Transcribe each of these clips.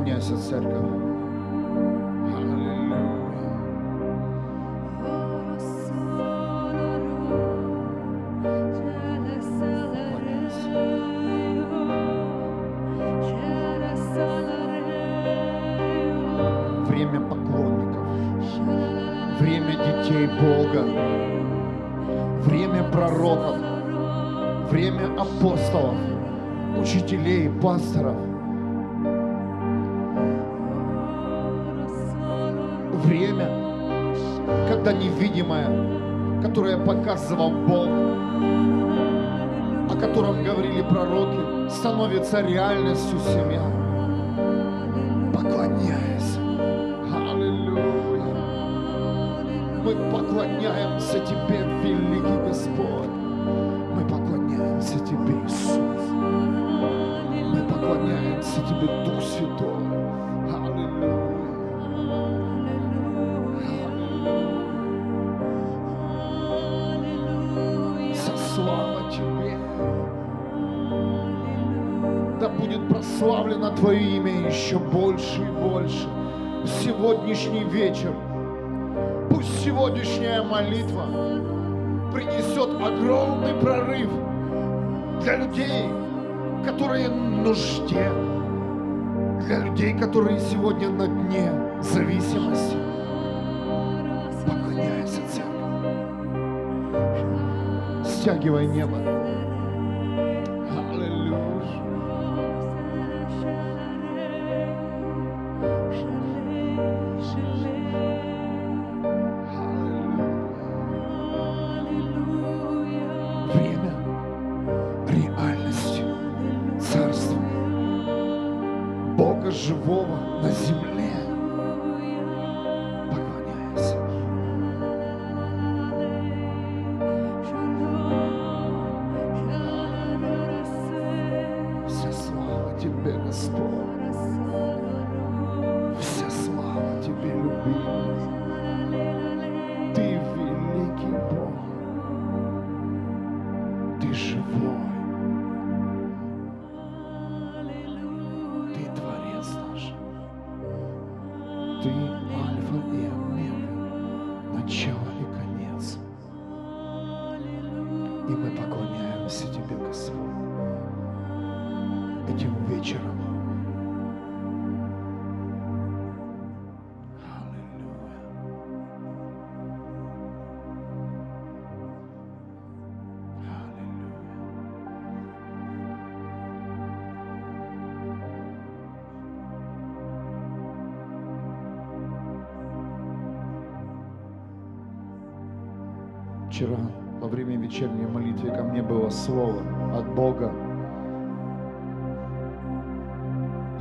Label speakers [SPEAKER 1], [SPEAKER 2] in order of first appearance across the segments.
[SPEAKER 1] Церковь. Аллилуйя. Время поклонников. Время детей Бога. Время пророков. Время апостолов, учителей, пасторов. Когда невидимое, которое показывал Бог, о котором говорили пророки, становится реальностью семья. Сегодняшний вечер. Пусть сегодняшняя молитва принесет огромный прорыв для людей, которые нужде, для людей, которые сегодня на дне зависимости. Поклоняйся, церковь. Стягивай небо.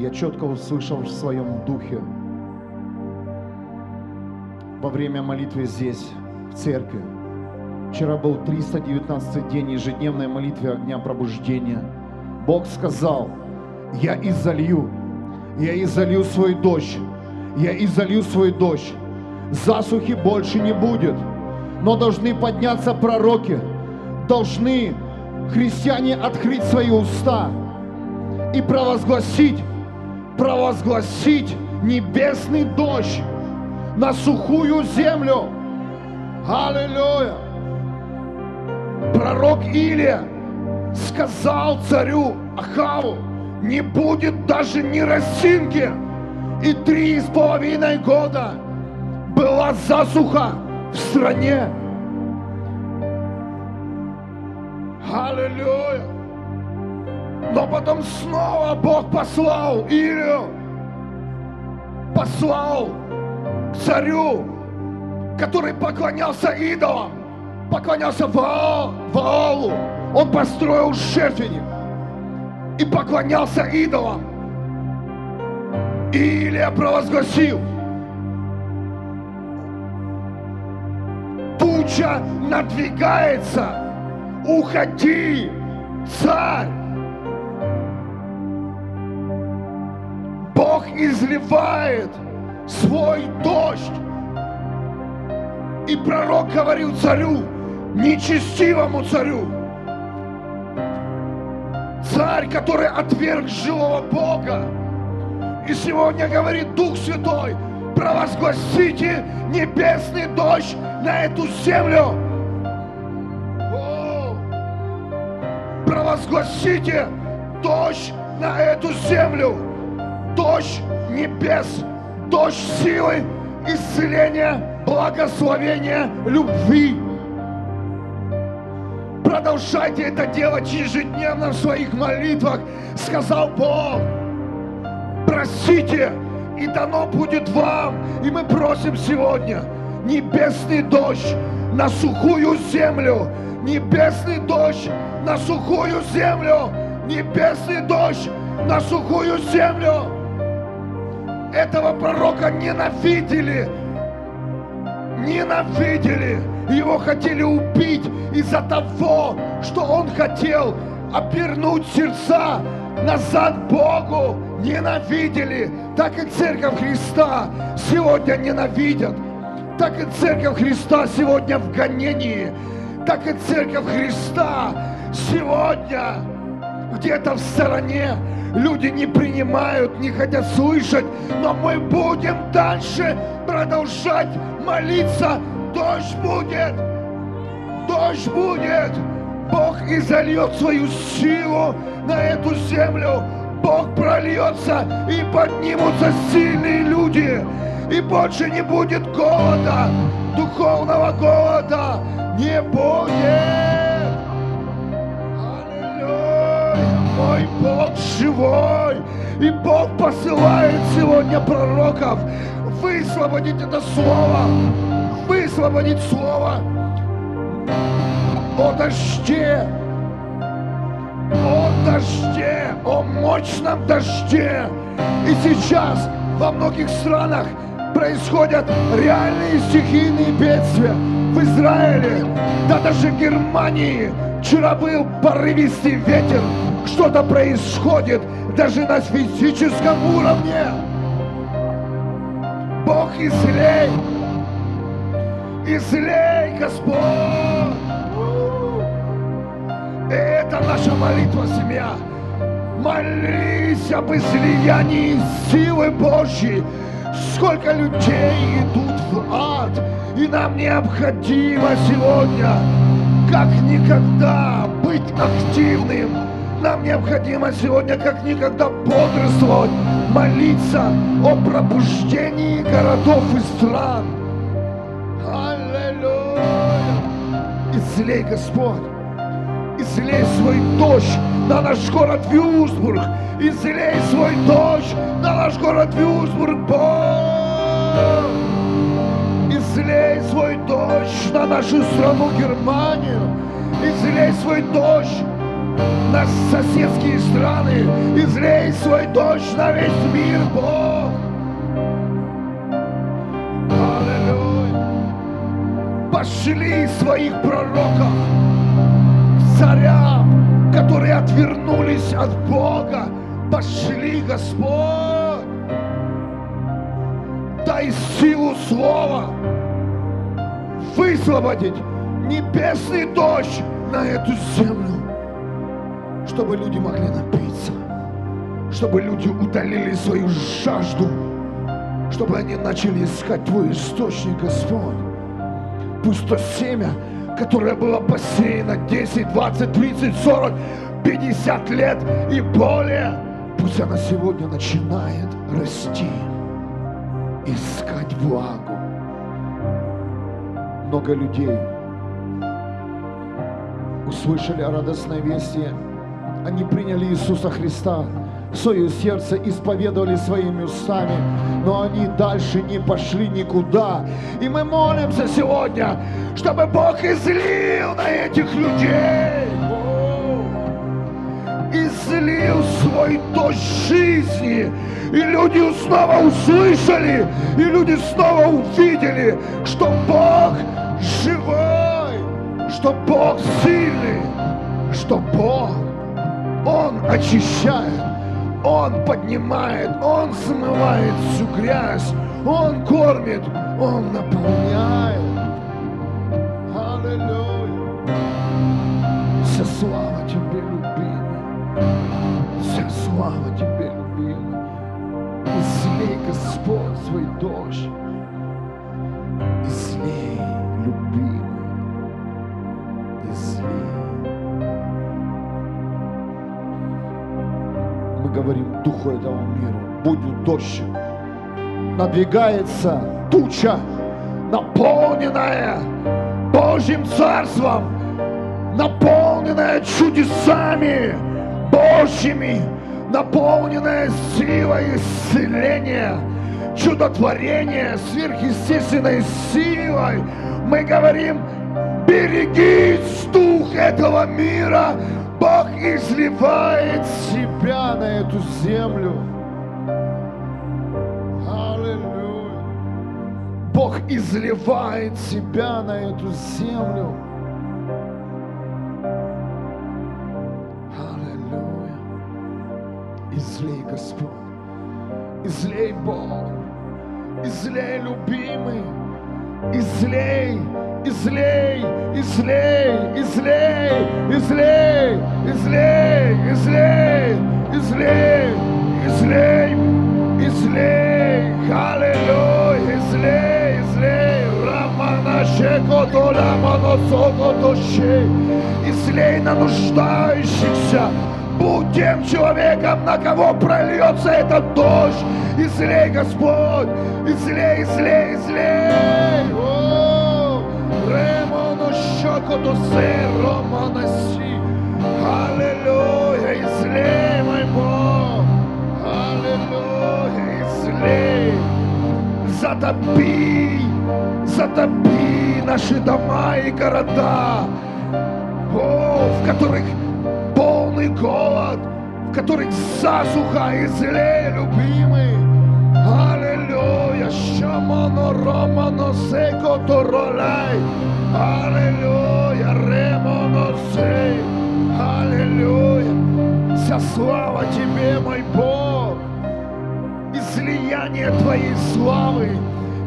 [SPEAKER 1] Я четко услышал в своем духе во время молитвы здесь, в церкви. Вчера был 319 день ежедневной молитвы огня пробуждения. Бог сказал, я изолью, я изолью свой дождь, я изолью свой дождь. Засухи больше не будет, но должны подняться пророки, должны христиане открыть свои уста и провозгласить, провозгласить небесный дождь на сухую землю. Аллилуйя! Пророк Илия сказал царю Ахаву, не будет даже ни росинки. И три с половиной года была засуха в стране. Аллилуйя! Но потом снова Бог послал Илью, послал к царю, который поклонялся идолам, поклонялся Ваал, Ваалу. Он построил жертвенник и поклонялся идолам. И Илия провозгласил, туча надвигается, уходи, царь. Бог изливает свой дождь. И пророк говорил царю, нечестивому царю, царь, который отверг живого Бога, И сегодня говорит Дух Святой, провозгласите небесный дождь на эту землю. О! Провозгласите дождь на эту землю. Дождь небес, дождь силы, исцеления, благословения, любви. Продолжайте это делать ежедневно в своих молитвах, сказал Бог. Просите, и дано будет вам. И мы просим сегодня небесный дождь на сухую землю, небесный дождь на сухую землю, небесный дождь на сухую землю. Этого пророка ненавидели, ненавидели. Его хотели убить из-за того, что он хотел обернуть сердца назад Богу. Ненавидели. Так и Церковь Христа сегодня ненавидят. Так и Церковь Христа сегодня в гонении. Так и Церковь Христа сегодня где-то в стороне. Люди не принимают, не хотят слышать, но мы будем дальше продолжать молиться Дождь будет! Дождь будет! Бог изольет свою силу на эту землю. Бог прольется и поднимутся сильные люди. И больше не будет голода, духовного голода не будет. Мой Бог живой. И Бог посылает сегодня пророков высвободить это слово высвободить слово о дожде, о дожде, о мощном дожде. И сейчас во многих странах происходят реальные стихийные бедствия. В Израиле, да даже в Германии вчера был порывистый ветер. Что-то происходит даже на физическом уровне. Бог излей Излей, Господь! Это наша молитва, семья. Молись об излиянии силы Божьей. Сколько людей идут в ад, и нам необходимо сегодня, как никогда, быть активным. Нам необходимо сегодня, как никогда, бодрствовать, молиться о пробуждении городов и стран. Излей, Господь, излей свой дождь на наш город Вюрсбург, излей свой дождь на наш город Вюрсбург, Бог. Излей свой дождь на нашу страну Германию, излей свой дождь на соседские страны, излей свой дождь на весь мир, Бог. пошли своих пророков царям, которые отвернулись от Бога. Пошли, Господь. Дай силу слова высвободить небесный дождь на эту землю, чтобы люди могли напиться, чтобы люди удалили свою жажду, чтобы они начали искать Твой источник, Господь. Пусть то семя, которое было посеяно 10, 20, 30, 40, 50 лет и более, пусть она сегодня начинает расти, искать влагу. Много людей услышали о радостной вести, они приняли Иисуса Христа, в свое сердце исповедовали своими устами, но они дальше не пошли никуда. И мы молимся сегодня, чтобы Бог излил на этих людей. Излил свой дождь жизни. И люди снова услышали, и люди снова увидели, что Бог живой, что Бог сильный, что Бог, Он очищает, он поднимает, Он смывает всю грязь, Он кормит, Он наполняет. Аллилуйя. Вся слава Тебе, любимый. Вся слава Тебе, любимый. излей, Господь, свой дождь. Духу этого мира, будет дождь. Надвигается туча, наполненная Божьим Царством, наполненная чудесами Божьими, наполненная силой исцеления, чудотворения, сверхъестественной силой. Мы говорим, берегись дух этого мира, Бог изливает себя на эту землю. Аллилуйя. Бог изливает себя на эту землю. Аллилуйя. Излей, Господь. Излей, Бог. Излей, любимый. Излей, излей, излей, излей, излей, излей, излей, излей, излей, излей, аллилуйя, излей, излей, рамана шеко то рамано соко то шей, излей на нуждающихся, Будь тем человеком, на кого прольется этот дождь. Излей, Господь, излей, излей, излей. О, Ремоно щекоту романа си. Аллилуйя, излей, мой Бог. Аллилуйя, излей. Затопи, затопи наши дома и города, о, в которых полный голод, в которых засуха, излей, любимый. Аллилуйя, шамано, романо, секо, торолай. Аллилуйя, ремоно, сей. Аллилуйя. Вся слава Тебе, мой Бог. Излияние Твоей славы,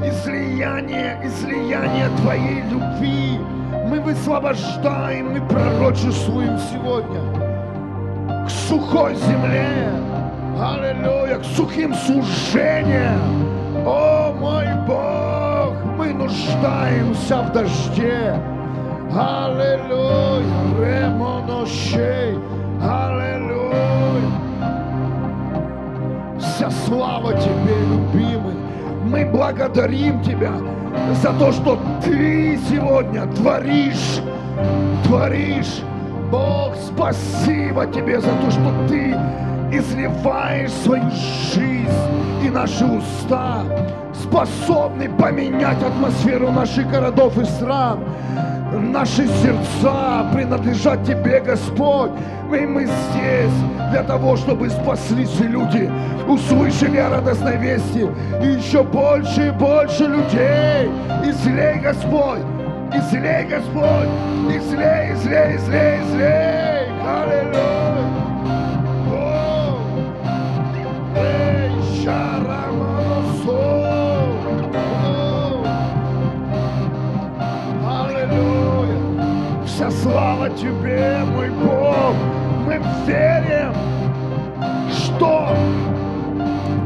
[SPEAKER 1] излияние, излияние Твоей любви. Мы высвобождаем, мы пророчествуем сегодня к сухой земле. Аллилуйя, к сухим служениям. О, мой Бог, мы нуждаемся в дожде. Аллилуйя, ремоношей. Аллилуйя. Вся слава Тебе, любимый. Мы благодарим Тебя за то, что Ты сегодня творишь, творишь. Бог, спасибо Тебе за то, что Ты изливаешь свою жизнь и наши уста, способны поменять атмосферу наших городов и стран. Наши сердца принадлежат Тебе, Господь. И мы здесь для того, чтобы спаслись люди, услышали о радостной вести. И еще больше и больше людей. Излей, Господь, излей, Господь, излей, излей, излей, излей. Аллилуйя. О, эй, шараманосо. О, Аллилуйя. Вся слава Тебе, мой Бог. Мы верим, что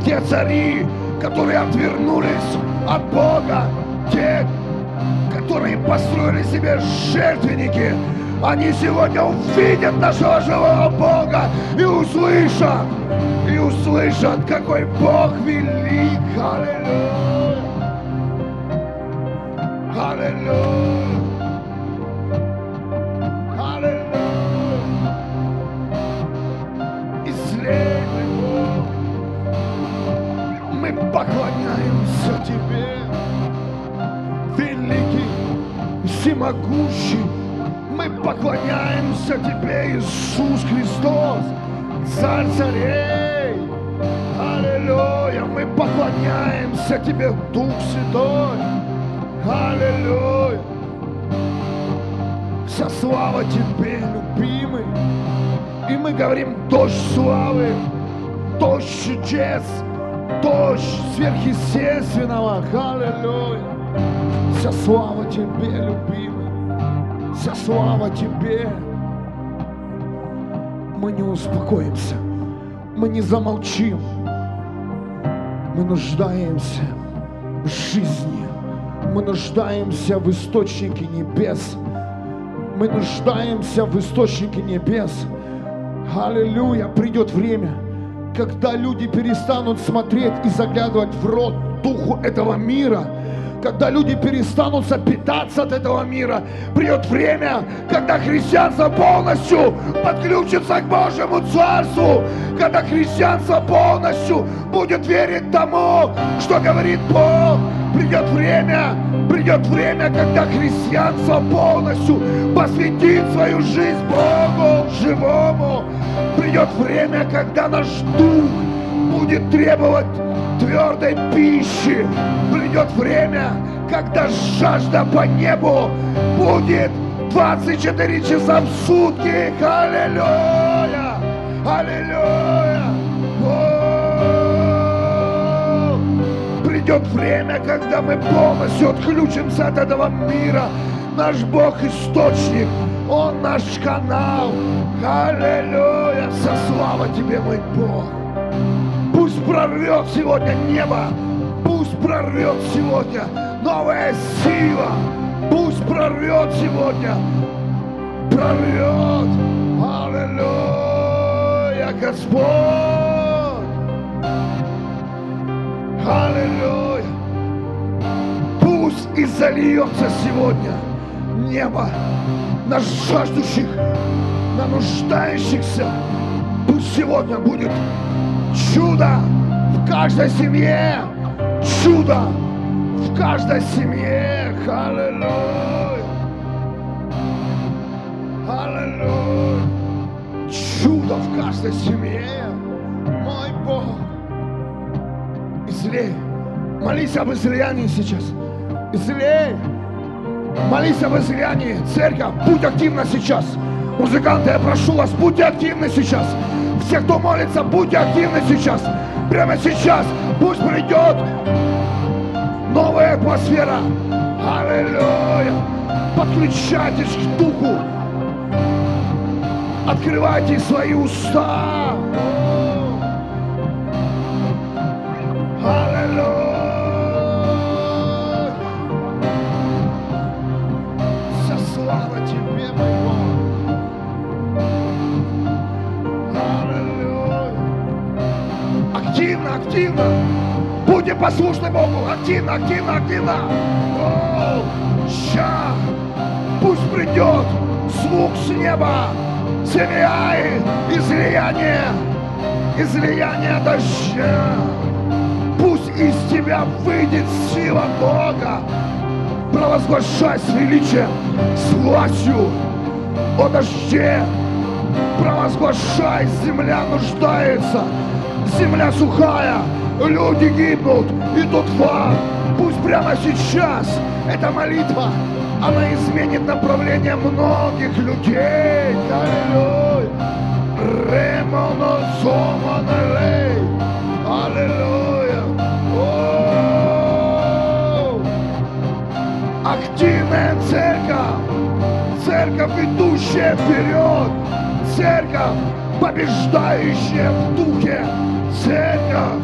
[SPEAKER 1] те цари, которые отвернулись от Бога, те, которые построили себе жертвенники, они сегодня увидят нашего живого Бога и услышат, и услышат, какой Бог велик. Аллилуйя! Аллилуйя! Всемогущий. Мы поклоняемся Тебе, Иисус Христос, Царь царей. Аллилуйя, мы поклоняемся Тебе, Дух Святой. Аллилуйя. Вся слава Тебе, любимый. И мы говорим дождь славы, дождь чудес, дождь сверхъестественного. Аллилуйя. Вся слава Тебе, любимый. Вся слава Тебе. Мы не успокоимся. Мы не замолчим. Мы нуждаемся в жизни. Мы нуждаемся в источнике небес. Мы нуждаемся в источнике небес. Аллилуйя. Придет время, когда люди перестанут смотреть и заглядывать в рот духу этого мира – когда люди перестанут питаться от этого мира, придет время, когда христианство полностью подключится к Божьему Царству, когда христианство полностью будет верить тому, что говорит Бог. Придет время, придет время, когда христианство полностью посвятит свою жизнь Богу живому. Придет время, когда наш дух будет требовать твердой пищи. Придет время, когда жажда по небу будет 24 часа в сутки. Аллилуйя! Аллилуйя! Придет время, когда мы полностью отключимся от этого мира. Наш Бог источник, Он наш канал. Аллилуйя! Вся слава Тебе, мой Бог! Пусть прорвет сегодня небо, пусть прорвет сегодня новая сила, пусть прорвет сегодня, прорвет, аллилуйя, Господь, аллилуйя, пусть и зальется сегодня небо на жаждущих, на нуждающихся, пусть сегодня будет Чудо в каждой семье. Чудо в каждой семье. Аллилуйя. Аллилуйя. Чудо в каждой семье. Мой Бог. Излей. Молись об излиянии сейчас. Излей. Молись об излиянии. Церковь, будь активна сейчас. Музыканты, я прошу вас, будьте активны сейчас. Все, кто молится, будьте активны сейчас. Прямо сейчас. Пусть придет новая атмосфера. Аллилуйя. Подключайтесь к Духу. Открывайте свои уста. Будьте послушны Богу. Активно, активно, активно. О, ща. Пусть придет звук с неба. Семья и излияние. Излияние дождя. Пусть из тебя выйдет сила Бога. Провозглашай с величием, с властью о дожде. Провозглашай, земля нуждается земля сухая, люди гибнут, и тут факт. Пусть прямо сейчас эта молитва, она изменит направление многих людей. Аллилуйя. Ремоно соманелей. Аллилуйя. Активная церковь. Церковь, идущая вперед. Церковь, побеждающая в духе церковь,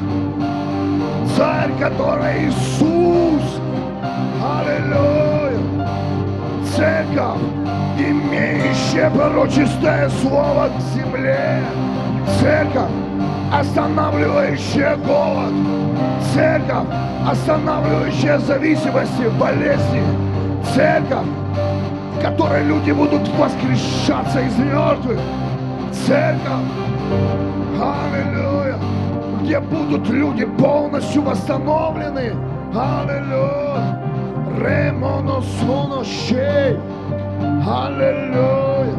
[SPEAKER 1] царь, который Иисус. Аллилуйя. Церковь, имеющая пророческое слово к земле. Церковь, останавливающая голод. Церковь, останавливающая зависимости, болезни. Церковь, в которой люди будут воскрешаться из мертвых. Церковь, Аллилуйя где будут люди полностью восстановлены. Аллилуйя. Щей. Аллилуйя.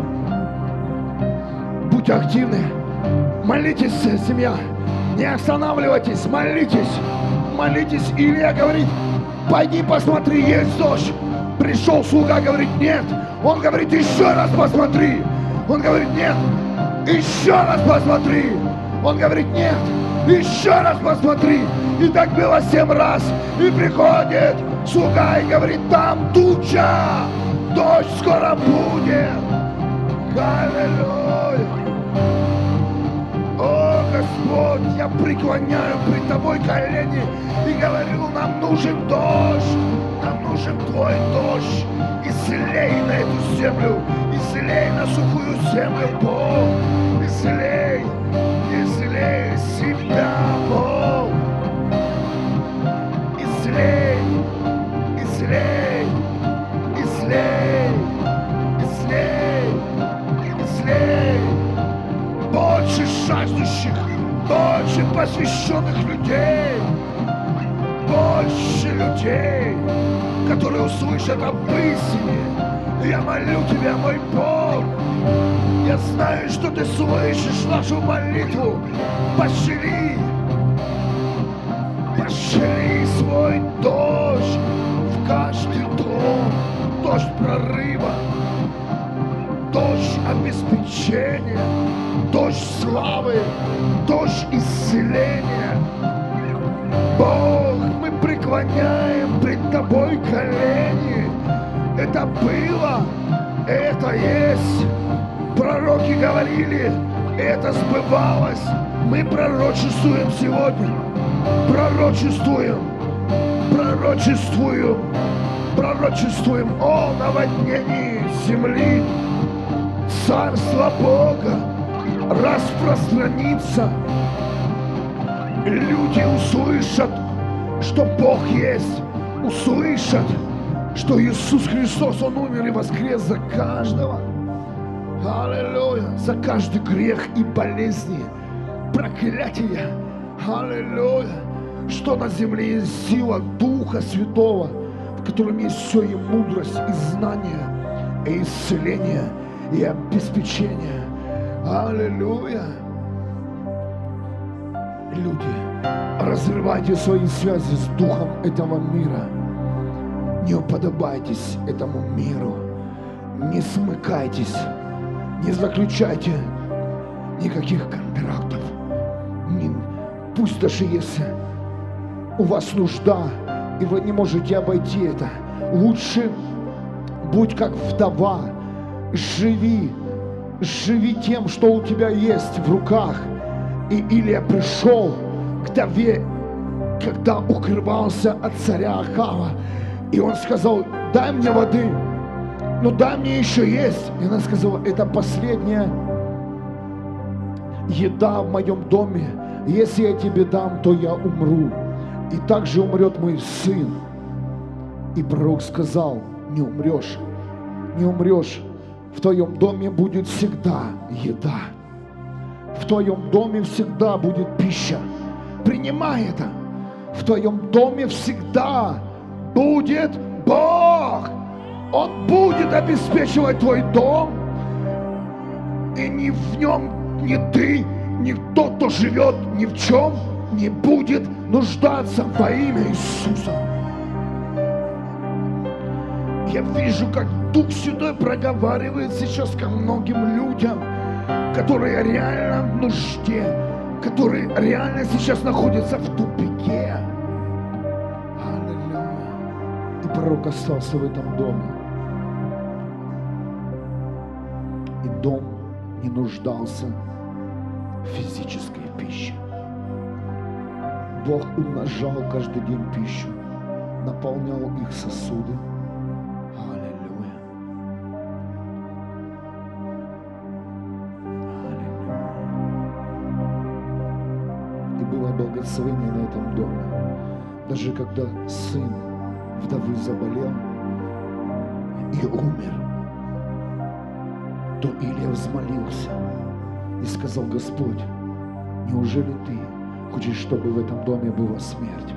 [SPEAKER 1] Будьте активны. Молитесь, семья. Не останавливайтесь, молитесь. Молитесь. Илья говорит, пойди посмотри, есть дождь. Пришел слуга, говорит, нет. Он говорит, еще раз посмотри. Он говорит, нет. Еще раз посмотри. Он говорит, нет. Еще раз посмотри. И так было семь раз. И приходит слуга и говорит, там туча. Дождь скоро будет. Аллилуйя. О, Господь, я преклоняю пред Тобой колени и говорю, нам нужен дождь, нам нужен Твой дождь. Исцелей на эту землю, исцелей на сухую землю, Бог, исцелей, исцелей себя, Бог. Исцелей, исцелей, исцелей, исцелей, исцелей. Больше жаждущих, больше посвященных людей, больше людей, которые услышат об истине. Я молю Тебя, мой Бог, я знаю, что Ты слышишь нашу молитву. Пошли, пошли свой дождь в каждый дом, дождь прорыва, дождь обеспечения, дождь славы, дождь исцеления. Бог, мы преклоняем пред Тобой колени. Это было, это есть. Пророки говорили, это сбывалось. Мы пророчествуем сегодня. Пророчествуем. Пророчествуем. Пророчествуем о наводнении земли. Царство Бога распространится. Люди услышат, что Бог есть. Услышат, что Иисус Христос, Он умер и воскрес за каждого. Аллилуйя. За каждый грех и болезни, проклятие. Аллилуйя. Что на земле есть сила Духа Святого, в котором есть все и мудрость, и знание, и исцеление, и обеспечение. Аллилуйя. Люди, разрывайте свои связи с Духом этого мира. Не уподобайтесь этому миру. Не смыкайтесь. Не заключайте никаких контрактов. Не- пусть даже если у вас нужда, и вы не можете обойти это, лучше будь как вдова, живи, живи тем, что у тебя есть в руках. И Илия пришел к вдове, когда укрывался от царя Ахава, и он сказал, дай мне воды, ну дай мне еще есть. И она сказала, это последняя еда в моем доме. Если я тебе дам, то я умру. И также умрет мой сын. И пророк сказал, не умрешь, не умрешь. В твоем доме будет всегда еда. В твоем доме всегда будет пища. Принимай это. В твоем доме всегда будет Бог. Он будет обеспечивать твой дом. И ни в нем, ни ты, ни тот, кто живет ни в чем, не будет нуждаться во имя Иисуса. Я вижу, как Дух Святой проговаривает сейчас ко многим людям, которые реально в нужде, которые реально сейчас находятся в Пророк остался в этом доме. И дом не нуждался в физической пище. Бог умножал каждый день пищу, наполнял их сосуды. Аллилуйя. Аллилуйя. И было благословение на этом доме. Даже когда сын вдовы заболел и умер, то Илья взмолился и сказал, Господь, неужели ты хочешь, чтобы в этом доме была смерть?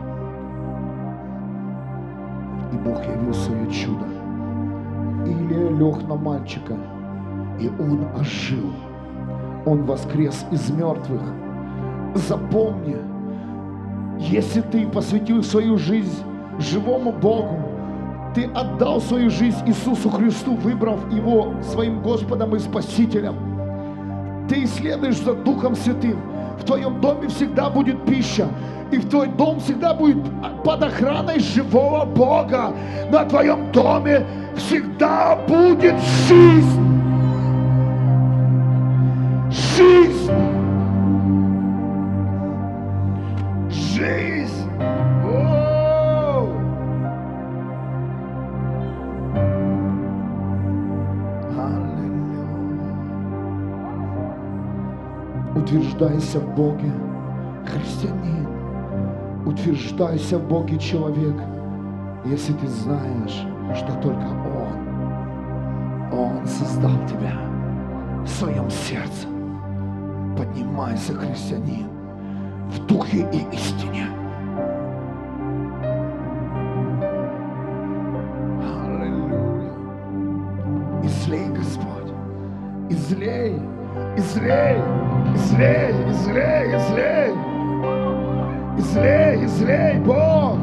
[SPEAKER 1] И Бог явил свое чудо. Илия лег на мальчика, и он ожил. Он воскрес из мертвых. Запомни, если ты посвятил свою жизнь живому Богу, ты отдал свою жизнь Иисусу Христу, выбрав Его своим Господом и Спасителем, ты следуешь за Духом Святым, в твоем доме всегда будет пища, и в твой дом всегда будет под охраной живого Бога. На твоем доме всегда будет. Жизнь. Утверждайся в Боге, христианин. Утверждайся в Боге, человек, если ты знаешь, что только Он, Он создал тебя в своем сердце. Поднимайся, христианин, в духе и истине. Излей, излей, излей, излей, излей, излей, Бог,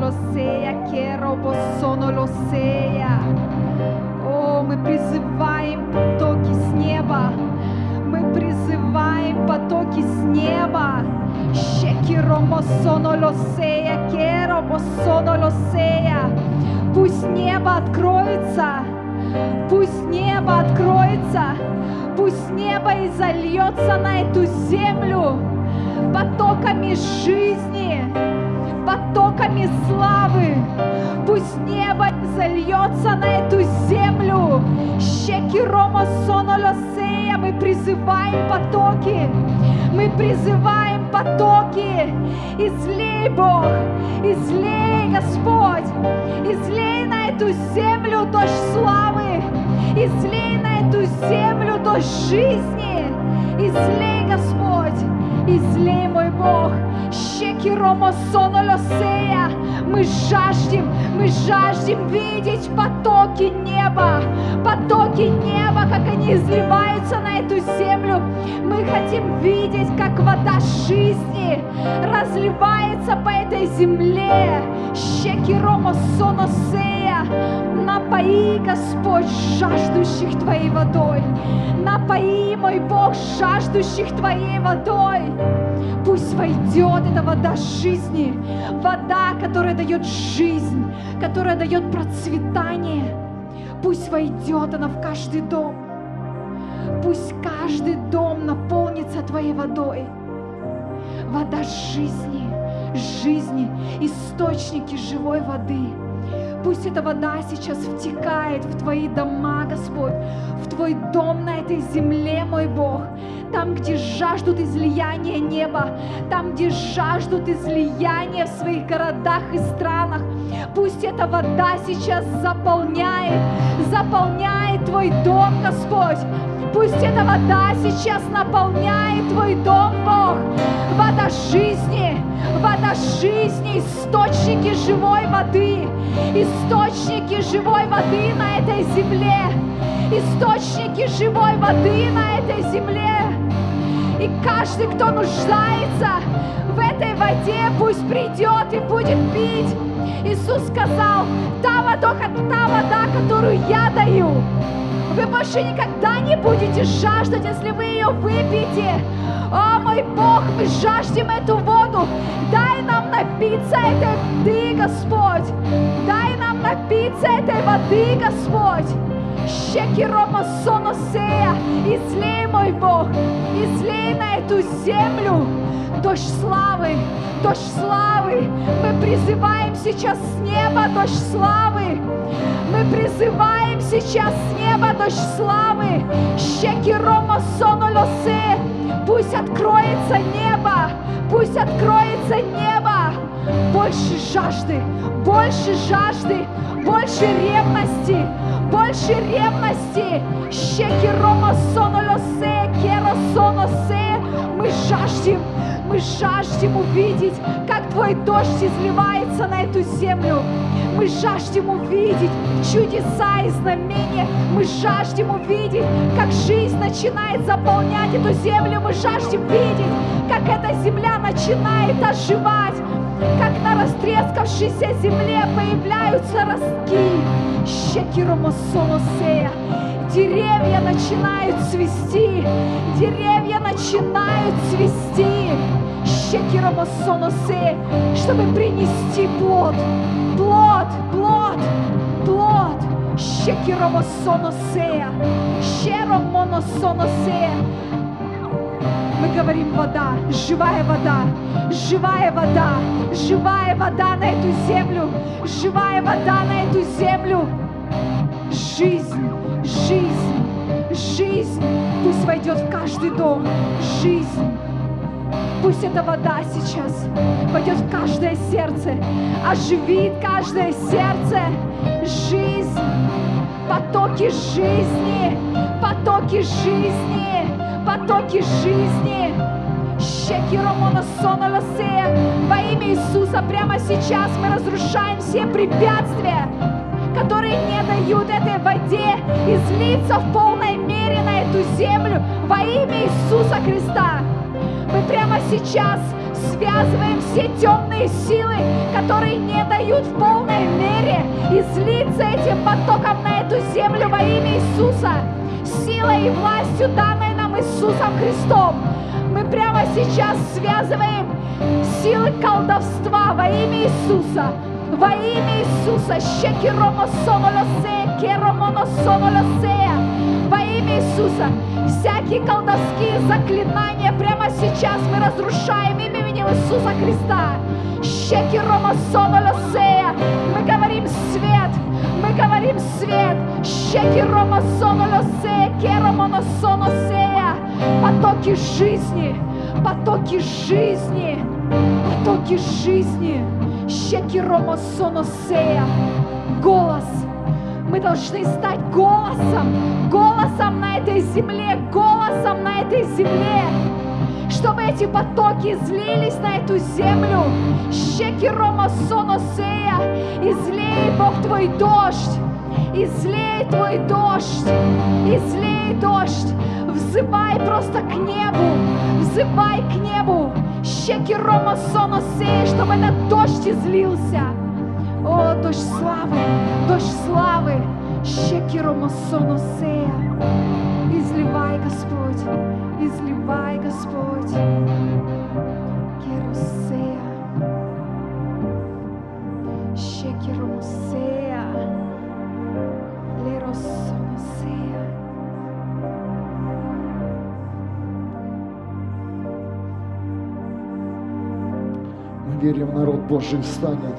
[SPEAKER 2] lo sea. Керобо соно lo sea. О, мы призываем потоки с. Мы призываем потоки с неба. Shekiromo sono lo sea. Керобо соно lo sea. Пусть небо откроется. Пусть небо откроется. Пусть небо и зальется на эту землю потоками жизни, потоками славы. Пусть небо зальется на эту землю. Щеки Рома Сонолосея. Мы призываем потоки. Мы призываем потоки. Излей, Бог, излей, Господь. Излей на эту землю дождь славы. Излей на эту землю дождь жизни. Излей, Господь. Излей, мой Бог. Щеки Рома Сонолосея. Мы жаждем, мы жаждем видеть потоки неба. Потоки неба, как они изливаются на эту землю. Мы хотим видеть, как вода жизни разливается по этой земле. Щеки Рома Соносея. Напои, Господь, жаждущих Твоей водой. Напои, мой Бог, жаждущих Твоей водой. Пусть войдет эта вода жизни, вода, которая дает жизнь, которая дает процветание. Пусть войдет она в каждый дом. Пусть каждый дом наполнится Твоей водой. Вода жизни, жизни, источники живой воды. Пусть эта вода сейчас втекает в Твои дома, Господь, в Твой дом на этой земле, мой Бог. Там, где жаждут излияния неба, там, где жаждут излияния в своих городах и странах. Пусть эта вода сейчас заполняет, заполняет Твой дом, Господь. Пусть эта вода сейчас наполняет Твой дом, Бог. Вода жизни, вода жизни, источники живой воды, источники живой воды на этой земле, источники живой воды на этой земле. И каждый, кто нуждается в этой воде, пусть придет и будет пить. Иисус сказал, та вода, та вода, которую я даю, вы больше никогда не будете жаждать, если вы ее выпьете. О, мой Бог, мы жаждем эту воду. Дай нам напиться этой воды, Господь. Дай нам напиться этой воды, Господь. Излей, мой Бог, излей на эту землю дождь славы, дождь славы. Мы призываем сейчас с неба дождь славы. Мы призываем сейчас с неба дождь славы. Щеки Рома Сонолосе, пусть откроется небо, пусть откроется небо. Больше жажды, больше жажды, больше ревности, больше ревности. Щеки Рома Сонолосе, Кера Соносе. Мы жаждем, мы жаждем увидеть, как Твой дождь изливается на эту землю. Мы жаждем увидеть чудеса и знамения. Мы жаждем увидеть, как жизнь начинает заполнять эту землю. Мы жаждем видеть, как эта земля начинает оживать как на растрескавшейся земле появляются ростки. Щекиромосоносея. Деревья начинают цвести, деревья начинают цвести. Щекиромосоносея, чтобы принести плод, плод, плод, плод. Щекиромосоносея, щеромоносоносея. Мы говорим вода, живая вода, живая вода, живая вода на эту землю, живая вода на эту землю. Жизнь, жизнь, жизнь пусть войдет в каждый дом, жизнь. Пусть эта вода сейчас пойдет в каждое сердце, оживит каждое сердце. Жизнь, потоки жизни, потоки жизни потоки жизни. Во имя Иисуса прямо сейчас мы разрушаем все препятствия, которые не дают этой воде излиться в полной мере на эту землю во имя Иисуса Христа. Мы прямо сейчас связываем все темные силы, которые не дают в полной мере излиться этим потоком на эту землю во имя Иисуса. Силой и властью данной Иисусом Христом. Мы прямо сейчас связываем силы колдовства во имя Иисуса. Во имя Иисуса. Во имя Иисуса. Всякие колдовские заклинания прямо сейчас мы разрушаем именем Иисуса Христа. Мы говорим свет. Мы говорим свет. Щеки Рома Сонолосе, Керомоно Соносея. Потоки жизни, потоки жизни, потоки жизни. Щеки Рома Соносея. Голос. Мы должны стать голосом, голосом на этой земле, голосом на этой земле чтобы эти потоки излились на эту землю. Щеки Рома Соносея, излей, Бог, Твой дождь, излей Твой дождь, излей дождь, взывай просто к небу, взывай к небу, щеки Рома Соносея, чтобы этот дождь излился. О, дождь славы, дождь славы, щеки Рома Соносея, изливай, Господь, изливай, Господь.
[SPEAKER 1] Верим, народ Божий встанет.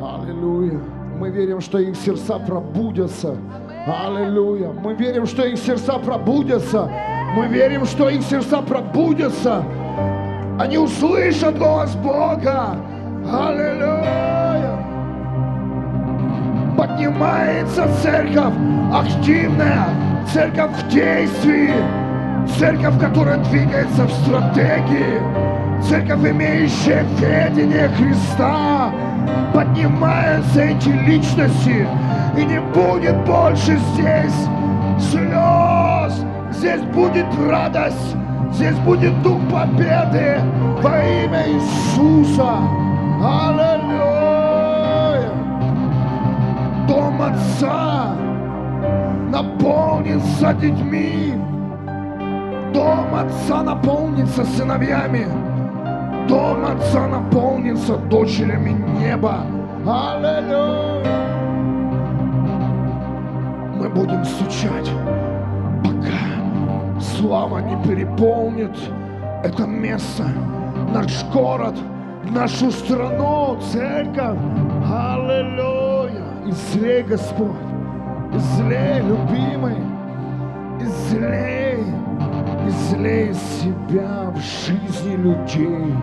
[SPEAKER 1] Аллилуйя. Мы верим, что их сердца пробудятся. Аллилуйя. Мы верим, что их сердца пробудятся. Мы верим, что их сердца пробудятся. Они услышат голос Бога. Аллилуйя. Поднимается церковь активная, церковь в действии, церковь, которая двигается в стратегии, церковь, имеющая ведение Христа. Поднимаются эти личности, и не будет больше здесь слез, Здесь будет радость, здесь будет дух победы во имя Иисуса. Аллилуйя! Дом Отца наполнится детьми. Дом Отца наполнится сыновьями. Дом Отца наполнится дочерями неба. Аллилуйя! Мы будем стучать слава не переполнит это место, наш город, нашу страну, церковь. Аллилуйя! Излей, Господь, излей, любимый, излей, излей себя в жизни людей.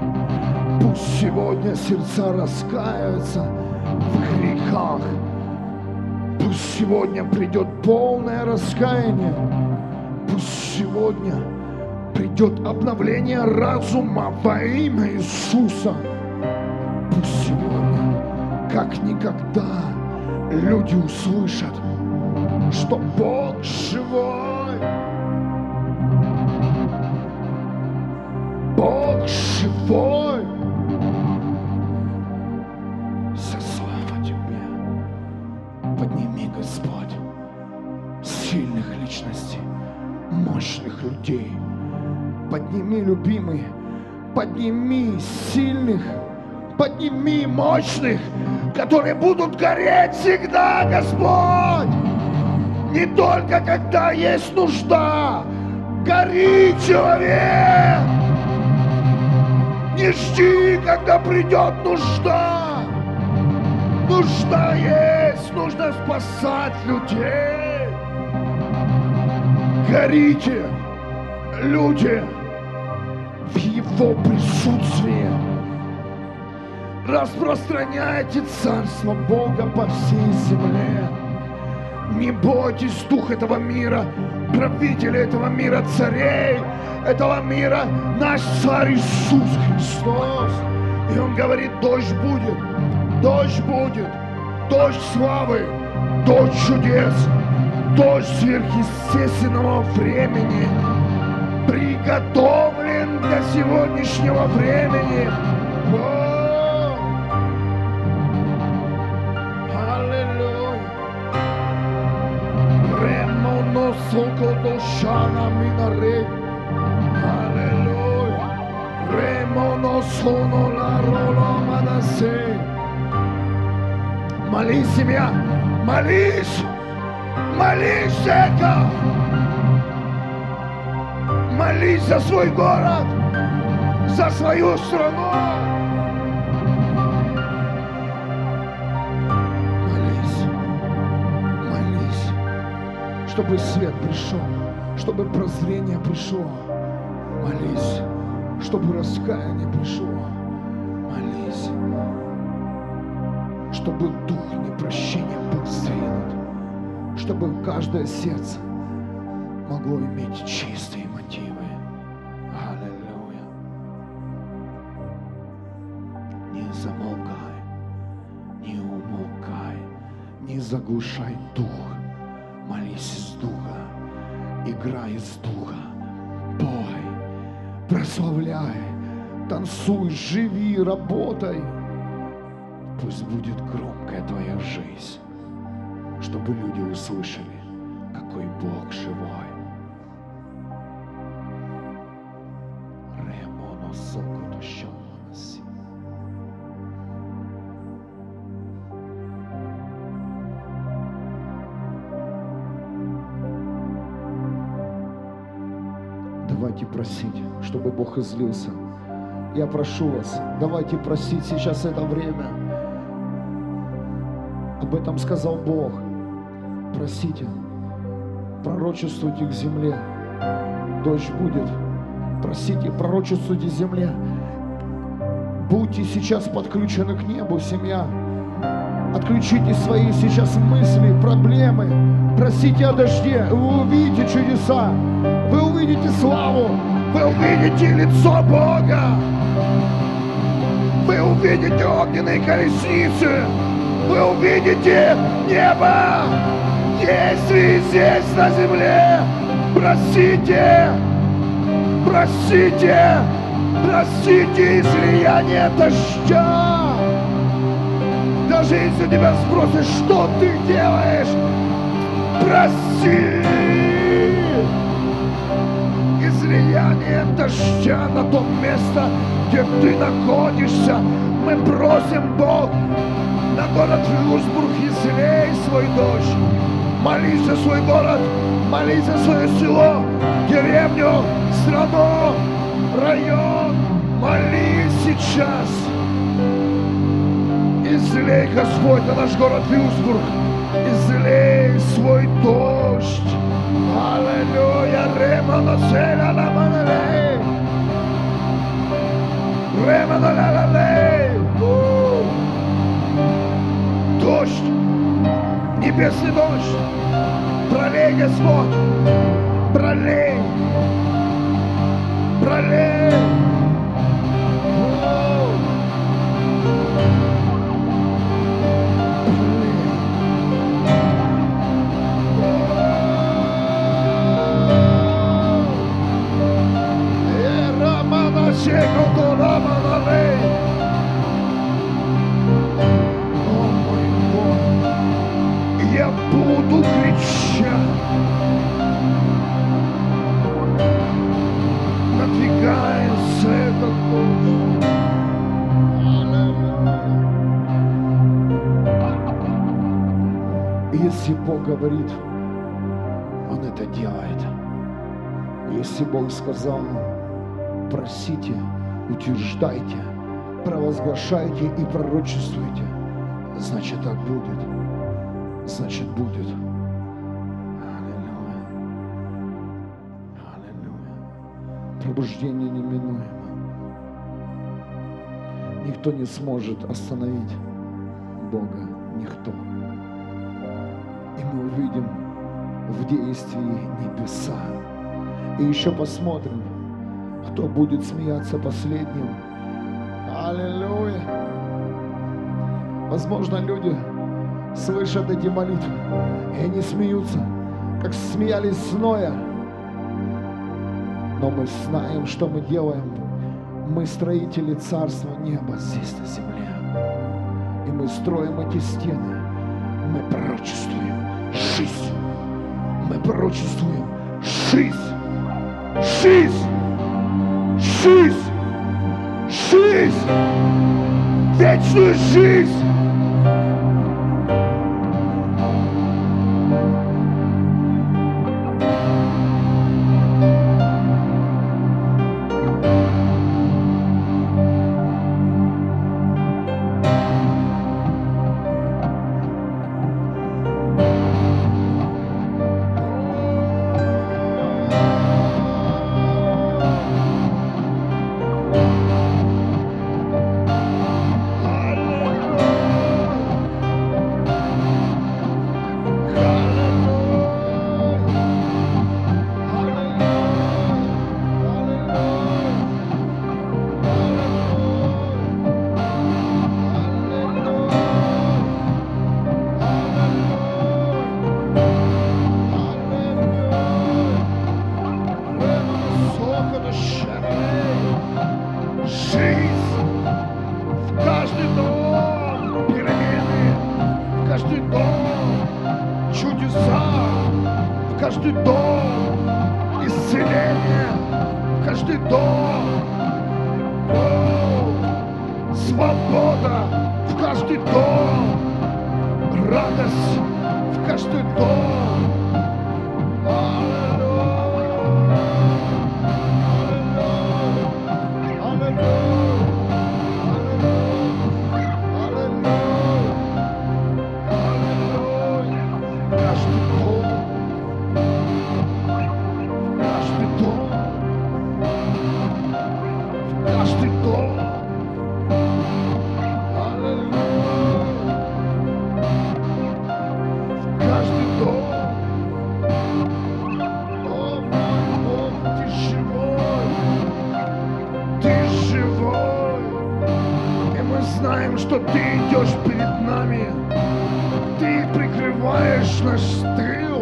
[SPEAKER 1] Пусть сегодня сердца раскаются в грехах. Пусть сегодня придет полное раскаяние Пусть сегодня придет обновление разума во имя Иисуса. Пусть сегодня как никогда люди услышат, что Бог живой. Живой. Вся слава Тебе. Подними, Господь, сильных личностей, мощных людей. Подними, любимый, подними сильных, подними мощных, которые будут гореть всегда, Господь. Не только когда есть нужда. Гори, человек! Не жди, когда придет нужда. Нужда есть, нужно спасать людей. Горите, люди, в Его присутствии. Распространяйте Царство Бога по всей земле. Не бойтесь дух этого мира, правителя этого мира, царей этого мира, наш царь Иисус Христос. И Он говорит, дождь будет, дождь будет, дождь славы, дождь чудес, дождь сверхъестественного времени, приготовлен для сегодняшнего времени. О! Соно ла рола манасе. Молись, семья, молись, молись, Жека. Молись за свой город, за свою страну. Молись, молись, чтобы свет пришел, чтобы прозрение пришло. Молись, чтобы раскаяние пришло. Чтобы дух непрощения был сдвинут, чтобы каждое сердце могло иметь чистые мотивы. Аллилуйя. Не замолкай, не умолкай, не заглушай дух. Молись из духа, играй из духа, пой, прославляй, танцуй, живи, работай. Пусть будет громкая твоя жизнь, чтобы люди услышали, какой Бог живой. Давайте просить, чтобы Бог излился. Я прошу вас, давайте просить сейчас это время. Об этом сказал Бог. Просите, пророчествуйте к земле. Дождь будет. Просите, пророчествуйте земле. Будьте сейчас подключены к небу, семья. Отключите свои сейчас мысли, проблемы. Просите о дожде. Вы увидите чудеса. Вы увидите славу. Вы увидите лицо Бога. Вы увидите огненные колесницы. Вы увидите небо. Действие здесь на земле. Просите. Просите. Просите излияние дождя. Даже если тебя спросят, что ты делаешь, проси. Излияние дождя на то место, где ты находишься. Мы просим Бог на город Вилсбург, излей свой дождь. Молись за свой город, молись за свое село, деревню, страну, район. Молись сейчас. Излей, Господь, на наш город Вилсбург. Излей свой дождь. Аллилуйя. Ремано села на маналей. Ремано ла ла лей. gosto e pense nós para ler esse voto é para ler. Para ler. Chega o colama da lei. Если Бог говорит, Он это делает. Если Бог сказал, просите, утверждайте, провозглашайте и пророчествуйте, значит так будет. Значит будет. Аллилуйя. Аллилуйя. Пробуждение неминуемо. Никто не сможет остановить Бога. Никто. И мы увидим в действии небеса. И еще посмотрим, кто будет смеяться последним. Аллилуйя. Возможно, люди слышат эти молитвы, и они смеются, как смеялись с Ноя. Но мы знаем, что мы делаем. Мы строители Царства Неба здесь на земле. И мы строим эти стены. Мы пророчествуем жизнь. Мы пророчествуем жизнь. Жизнь. Жизнь. Жизнь. Вечную жизнь. Знаем, что ты идешь перед нами. Ты прикрываешь наш тыл.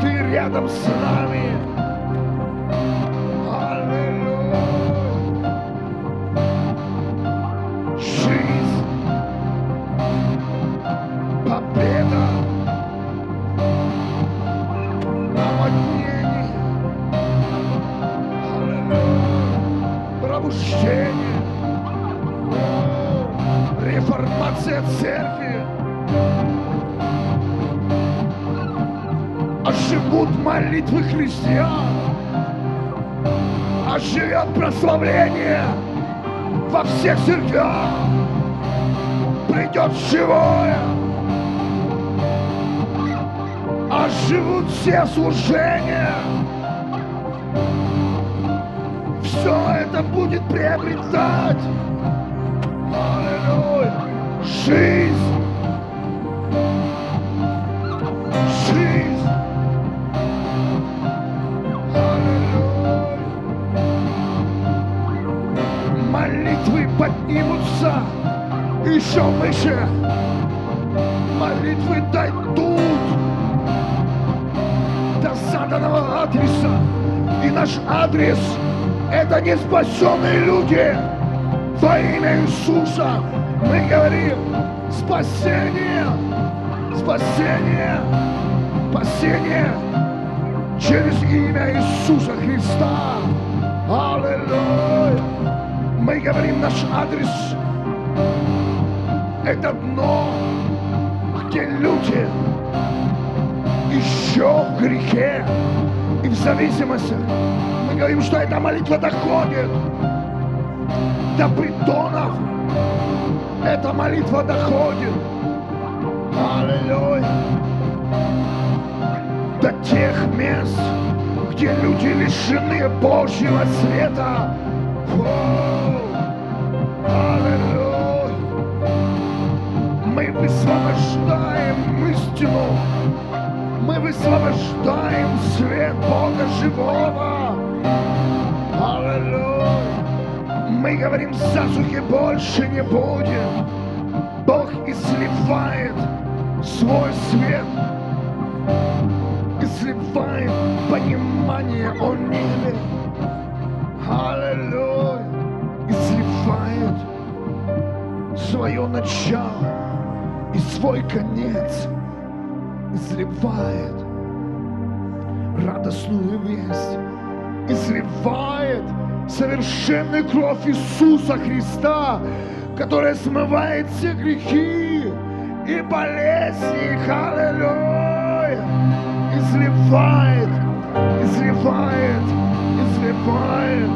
[SPEAKER 1] Ты рядом с нами. Молитвы христиан. Оживет прославление во всех церквях. Придет живое. Оживут все служения. Все это будет приобретать. Аллилуйя. Жизнь. Еще выше. Молитвы дойдут до заданного адреса. И наш адрес – это не спасенные люди. Во имя Иисуса мы говорим спасение, спасение, спасение через имя Иисуса Христа. Аллилуйя. Мы говорим наш адрес. Это дно, где люди еще в грехе и в зависимостях. Мы говорим, что эта молитва доходит до притонов. Эта молитва доходит. Аллилуйя. До тех мест, где люди лишены Божьего света. Аллилуйя. Истину. Мы высвобождаем свет Бога живого. Аллилуйя. Мы говорим, засухи больше не будет. Бог изливает свой свет. Изливает понимание о небе. Аллилуйя. Изливает свое начало и свой конец. Изливает радостную весть. Изливает совершенную кровь Иисуса Христа, которая смывает все грехи и болезни. Аллилуйя! Изливает, изливает, изливает.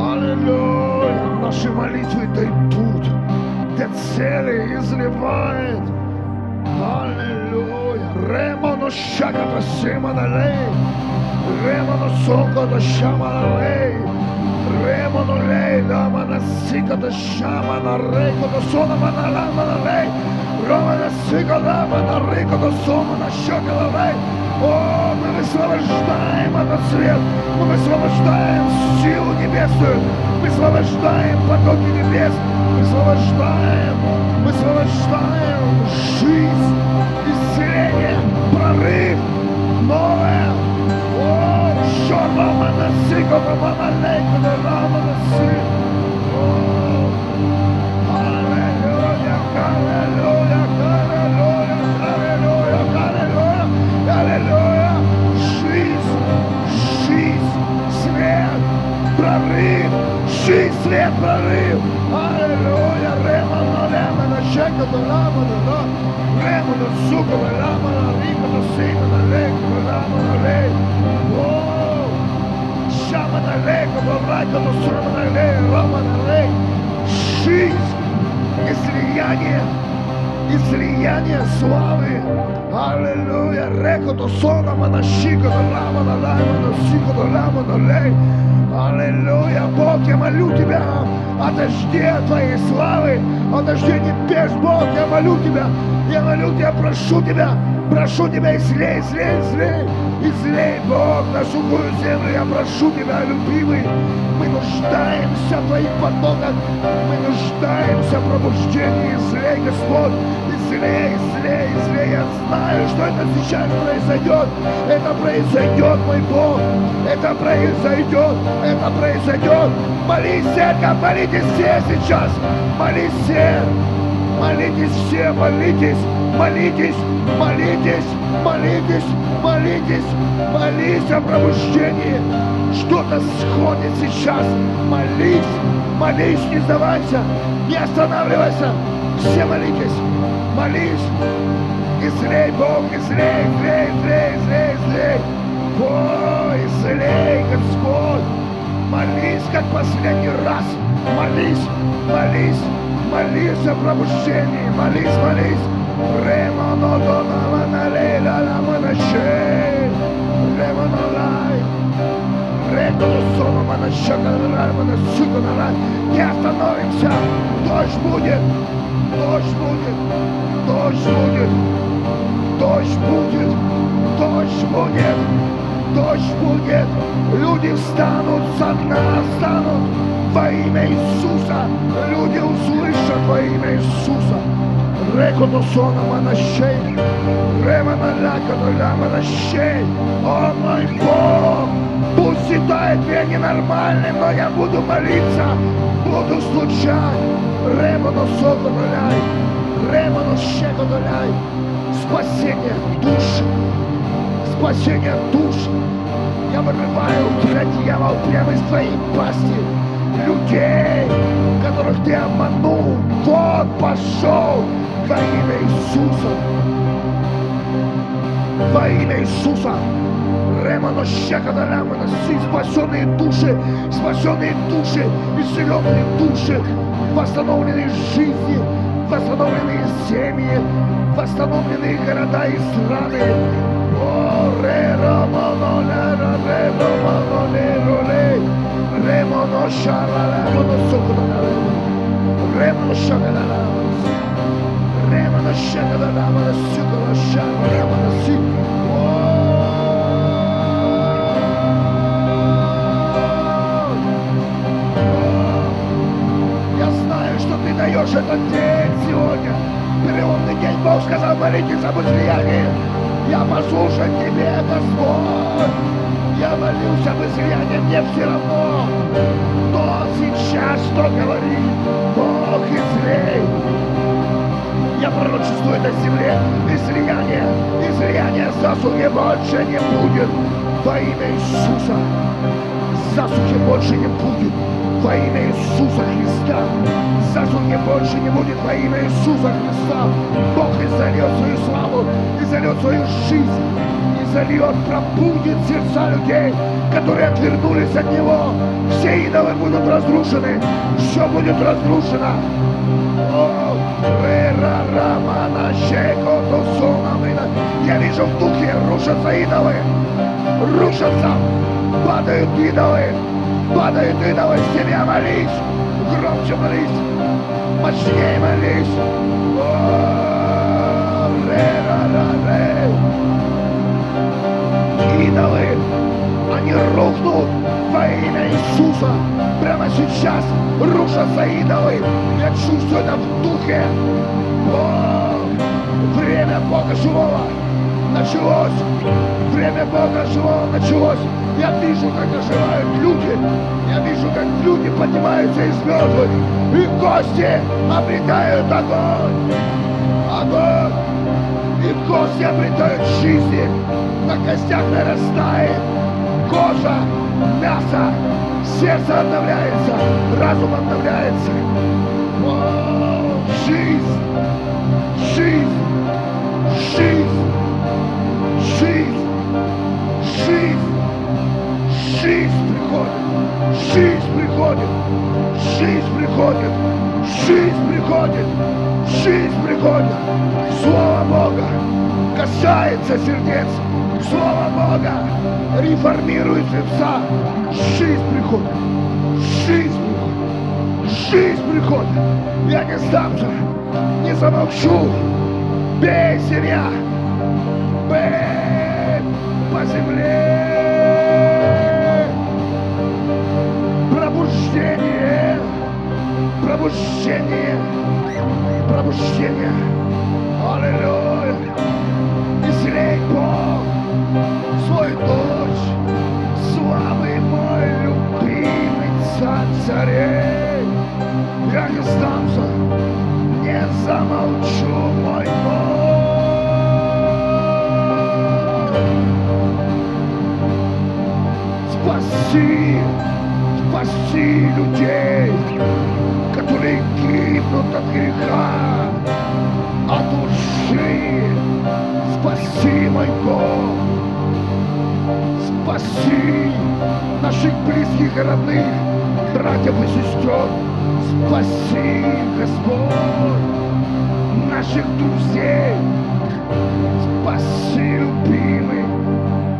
[SPEAKER 1] Аллилуйя! Наши молитвы дойдут до цели, изливает. Аллилуйя! Ремоно шаката симаналей, ремоно сокото шаманалей, ремоно лей, ламана сиката шамана рейкото сономана ламана лей, романа сика ламана рейкото сомана шакалалей. О, мы высвобождаем этот свет, мы высвобождаем силу небесную, мы высвобождаем потоки небес, высвобождаем, высвобождаем жизнь, исцеление, прорыв, новое. О, шорма манасика, мамалейка, рама наси. Аллилуйя, аллилуйя, аллилуйя, аллилуйя, аллилуйя, аллилуйя. Жизнь, жизнь, свет, прорыв, жизнь, свет, прорыв. Аллилуйя, леко, ламано, лей. О, шамана, леко, ракано, срамана, лей, рамана, лей. Жизнь, излияние, излияние славы. Аллилуйя. Манашика ламана ламана сикото ламана лей. Аллилуйя. Бог, я молю Тебя о дожде Твоей славы, о дожде небес, Бог, я молю Тебя, я молю Тебя, прошу Тебя, прошу Тебя, излей, излей, излей, излей, Бог, на сухую землю, я прошу Тебя, любимый, мы нуждаемся в Твоих потоках, мы нуждаемся в пробуждении, излей, Господь, излей, излей, излей, я знаю, что это сейчас произойдет, это произойдет, мой Бог, это произойдет, это произойдет, молись, церковь, молитесь все сейчас, молись все, молитесь все, молитесь, молитесь, молитесь, молитесь, молитесь, молись о пробуждении, что-то сходит сейчас, молись, молись, не сдавайся, не останавливайся, все молитесь, молись, излей, Бог, излей, излей, излей, излей, излей, о, излей, Господь, как последний раз, молись, молись, молись о пробуждении, молись, молись, Не остановимся, дождь будет, дождь будет, дождь будет, дождь будет, дождь будет, дождь будет, люди встанут со дна, встанут во имя Иисуса, люди услышат во имя Иисуса. Рекото сона манашей, ремана лякото ля манашей, о мой Бог, пусть считает меня ненормальным, но я буду молиться, буду стучать, ремано сокотоляй, ремано щекотоляй, спасение душ, спасение душ, я вырываю у тебя, дьявол, прямо из твоей пасти людей, которых ты обманул. Вот пошел во имя Иисуса. во имя Иисуса. Ремоно щекота рамона, си спасенные души, спасенные души, исцеленные души, восстановленные жизни, восстановленные семьи, восстановленные города и страны. Этот день сегодня. Переломный день Бог сказал, молитесь об излиянии. Я послушаю тебе, Господь. Я молюсь об излиянии, мне все равно. Кто сейчас что говорит? Бог излей. Я пророчествую на земле излияние, излияние засухи больше не будет во имя Иисуса. Засухи больше не будет во имя Иисуса Христа. Засухи больше не будет во имя Иисуса Христа. Бог изольет свою славу, изольет свою жизнь, изольет, пробудит сердца людей, которые отвернулись от Него. Все идолы будут разрушены, все будет разрушено. Я вижу в духе рушатся идолы, рушатся, падают идолы, падают идолы, семья молись, громче молись, мощнее молись. О, ре-ра-ра-ре. Идолы, они рухнут во имя Иисуса. Прямо сейчас рушатся идолы. Я чувствую это в духе. О, время Бога живого началось. Время Бога живого началось. Я вижу, как оживают люди. Я вижу, как люди поднимаются из мертвых. И кости обретают огонь. Огонь. И кости обретают жизни. На костях нарастает кожа, мясо, сердце обновляется, разум обновляется. О, жизнь, жизнь, жизнь, жизнь, жизнь, жизнь приходит, жизнь приходит, жизнь приходит, жизнь приходит, жизнь приходит. Слово Бога касается сердец. Слово Бога реформирует сердца. Жизнь приходит. Жизнь приходит. Жизнь приходит. Я не сдамся, не замолчу. Бей, семья. Бей по земле. Пробуждение. Пробуждение. Пробуждение. Аллилуйя. Излей Бог свой дочь, славный мой любимый царь царей. Я не сдамся, не замолчу, мой Бог. Спаси, спаси людей, которые гибнут от греха, от лжи. Спаси, мой Бог. Спаси наших близких и родных, братьев и сестер. Спаси, Господь, наших друзей. Спаси, любимый,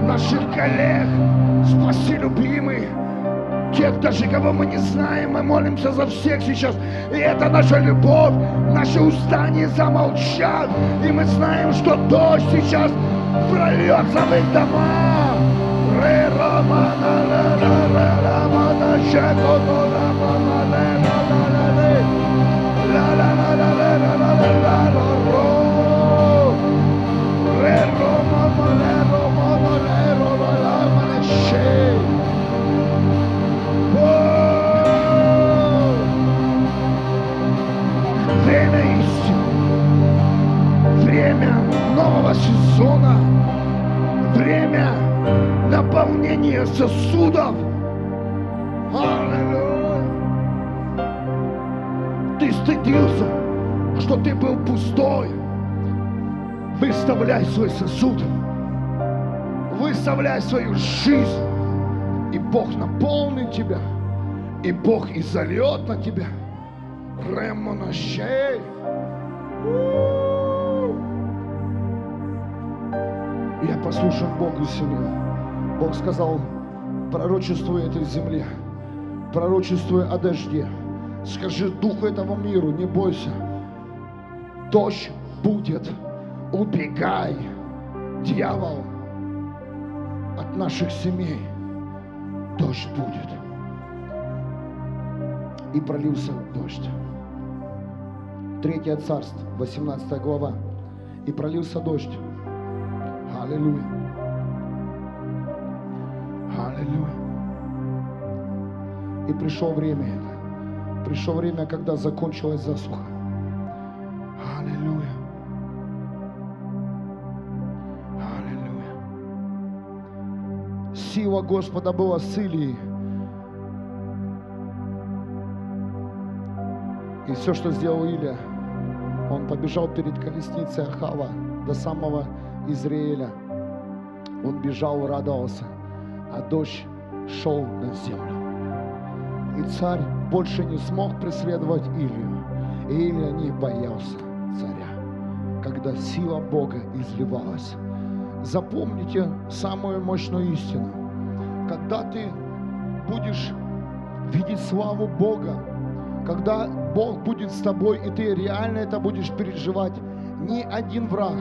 [SPEAKER 1] наших коллег. Спаси, любимый, тех даже, кого мы не знаем, мы молимся за всех сейчас. И это наша любовь, наши уста не замолчат. И мы знаем, что дождь сейчас прольется в их дома. Ре романа ре ре ре романа щеко наполнения сосудов. Аллилуйя! Ты стыдился, что ты был пустой. Выставляй свой сосуд. выставляй свою жизнь. И Бог наполнит тебя. И Бог и зальет на тебя. Ремонощей. Я послушан Бога сегодня. Бог сказал, пророчествуй этой земле, пророчествуй о дожде. Скажи духу этого миру, не бойся. Дождь будет, убегай, дьявол, от наших семей. Дождь будет. И пролился дождь. Третье царство, 18 глава. И пролился дождь. Аллилуйя. Аллилуйя. И пришло время это. Пришло время, когда закончилась засуха. Аллилуйя. Аллилуйя. Сила Господа была с Илией. И все, что сделал Илия, он побежал перед колесницей Ахава до самого Израиля. Он бежал, радовался, а дождь шел на землю. И царь больше не смог преследовать Илью. И Илья не боялся царя, когда сила Бога изливалась. Запомните самую мощную истину. Когда ты будешь видеть славу Бога, когда Бог будет с тобой, и ты реально это будешь переживать, ни один враг,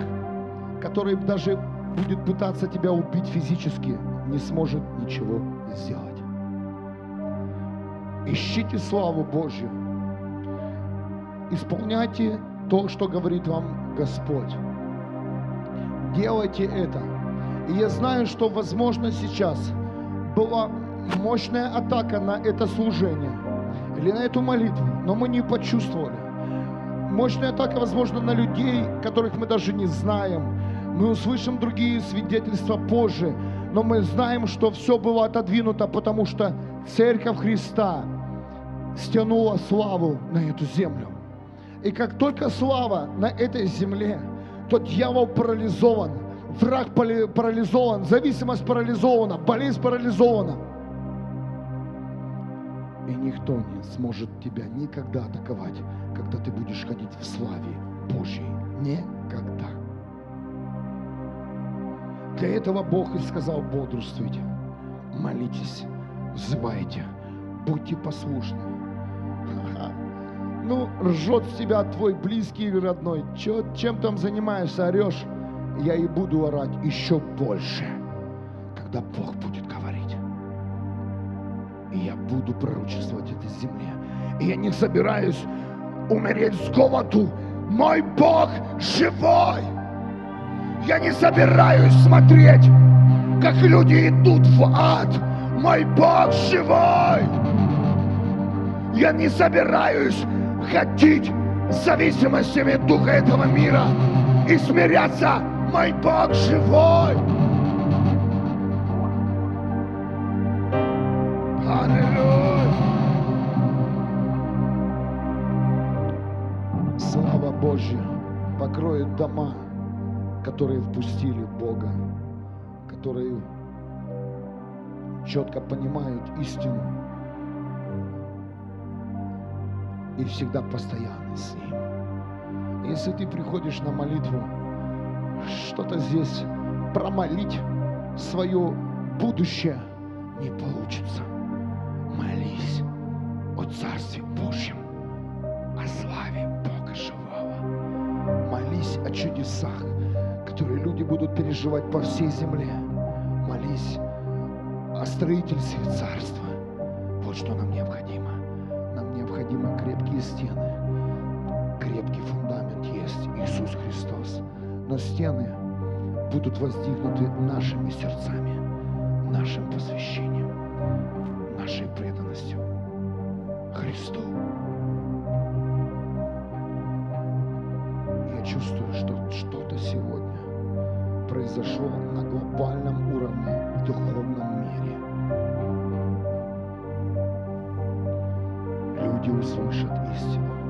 [SPEAKER 1] который даже будет пытаться тебя убить физически, не сможет ничего сделать. Ищите славу Божью. Исполняйте то, что говорит вам Господь. Делайте это. И я знаю, что, возможно, сейчас была мощная атака на это служение или на эту молитву, но мы не почувствовали. Мощная атака, возможно, на людей, которых мы даже не знаем. Мы услышим другие свидетельства позже, но мы знаем, что все было отодвинуто, потому что Церковь Христа стянула славу на эту землю. И как только слава на этой земле, то дьявол парализован, враг парализован, зависимость парализована, болезнь парализована. И никто не сможет тебя никогда атаковать, когда ты будешь ходить в славе Божьей. Никогда. Для этого Бог и сказал, бодрствуйте, молитесь, взывайте, будьте послушны. Ну, ржет с тебя твой близкий или родной. Че, чем там занимаешься, орешь? Я и буду орать еще больше, когда Бог будет говорить. И я буду пророчествовать этой земле. И я не собираюсь умереть с голоду. Мой Бог живой. Я не собираюсь смотреть, как люди идут в ад. Мой Бог живой. Я не собираюсь ходить с зависимостями духа этого мира и смиряться. Мой Бог живой. Аллилуйя. Слава Божья покроет дома, которые впустили Бога, которые четко понимают истину и всегда постоянно с Ним. Если ты приходишь на молитву, что-то здесь промолить свое будущее не получится. Молись о Царстве Божьем, о славе Бога живого. Молись о чудесах, которые люди будут переживать по всей земле. Молись о строительстве Царства. Вот что нам необходимо. Нам необходимо крепкие стены. Крепкий фундамент есть Иисус Христос. Но стены будут воздвигнуты нашими сердцами, нашим посвящением, нашей преданностью Христу. Я чувствую, что что-то сегодня произошло на глобальном уровне в духовном мире. Люди услышат истину